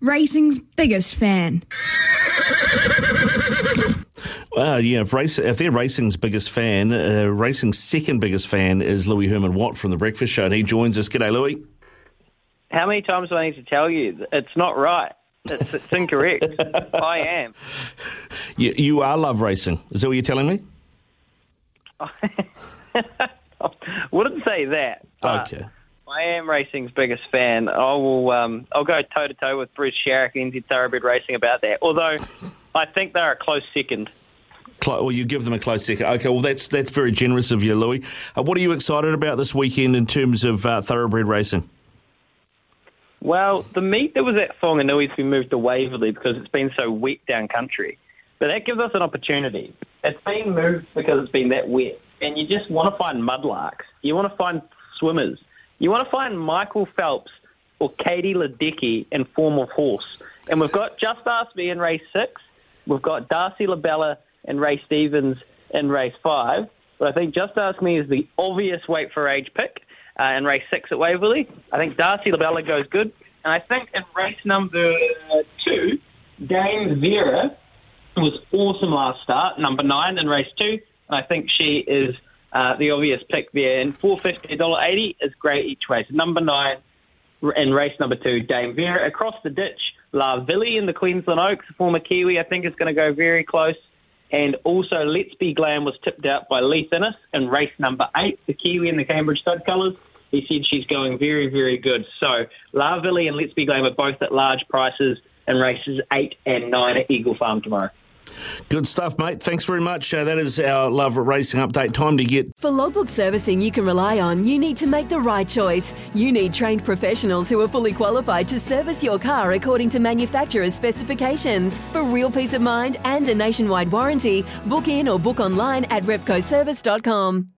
Racing's biggest fan. Well, yeah, if, race, if they're racing's biggest fan, uh, racing's second biggest fan is Louis Herman Watt from The Breakfast Show, and he joins us. G'day, Louis. How many times do I need to tell you? It's not right. It's, it's incorrect. I am. You, you are love racing. Is that what you're telling me? I Wouldn't say that. but Okay. I am racing's biggest fan. I will. Um, I'll go toe to toe with Bruce Sharrock and NZ Thoroughbred Racing about that. Although I think they're a close second. Clo- well, you give them a close second. Okay, well, that's that's very generous of you, Louis. Uh, what are you excited about this weekend in terms of uh, thoroughbred racing? Well, the meet that was at Whanganui's been moved to Waverley because it's been so wet down country. But that gives us an opportunity. It's been moved because it's been that wet. And you just want to find mudlarks. You want to find swimmers. You want to find Michael Phelps or Katie Ledecky in form of horse. And we've got Just Ask Me in race six. We've got Darcy LaBella and Ray Stevens in race five. But I think Just Ask Me is the obvious weight for age pick uh, in race six at Waverley. I think Darcy LaBella goes good. And I think in race number two, Dame Vera was awesome last start, number nine in race two. And I think she is uh, the obvious pick there. And four fifty dollar eighty is great each way. So number nine in race number two, Dame Vera. Across the ditch, La Villi in the Queensland Oaks, former Kiwi, I think is going to go very close. And also, Let's Be Glam was tipped out by Lee Finnis in race number eight, the Kiwi in the Cambridge stud colours. He said she's going very, very good. So, La Villi and Let's Be Glam are both at large prices in races eight and nine at Eagle Farm tomorrow. Good stuff, mate. Thanks very much. Uh, that is our love racing update. Time to get For logbook servicing you can rely on, you need to make the right choice. You need trained professionals who are fully qualified to service your car according to manufacturer's specifications. For real peace of mind and a nationwide warranty, book in or book online at repcoservice.com.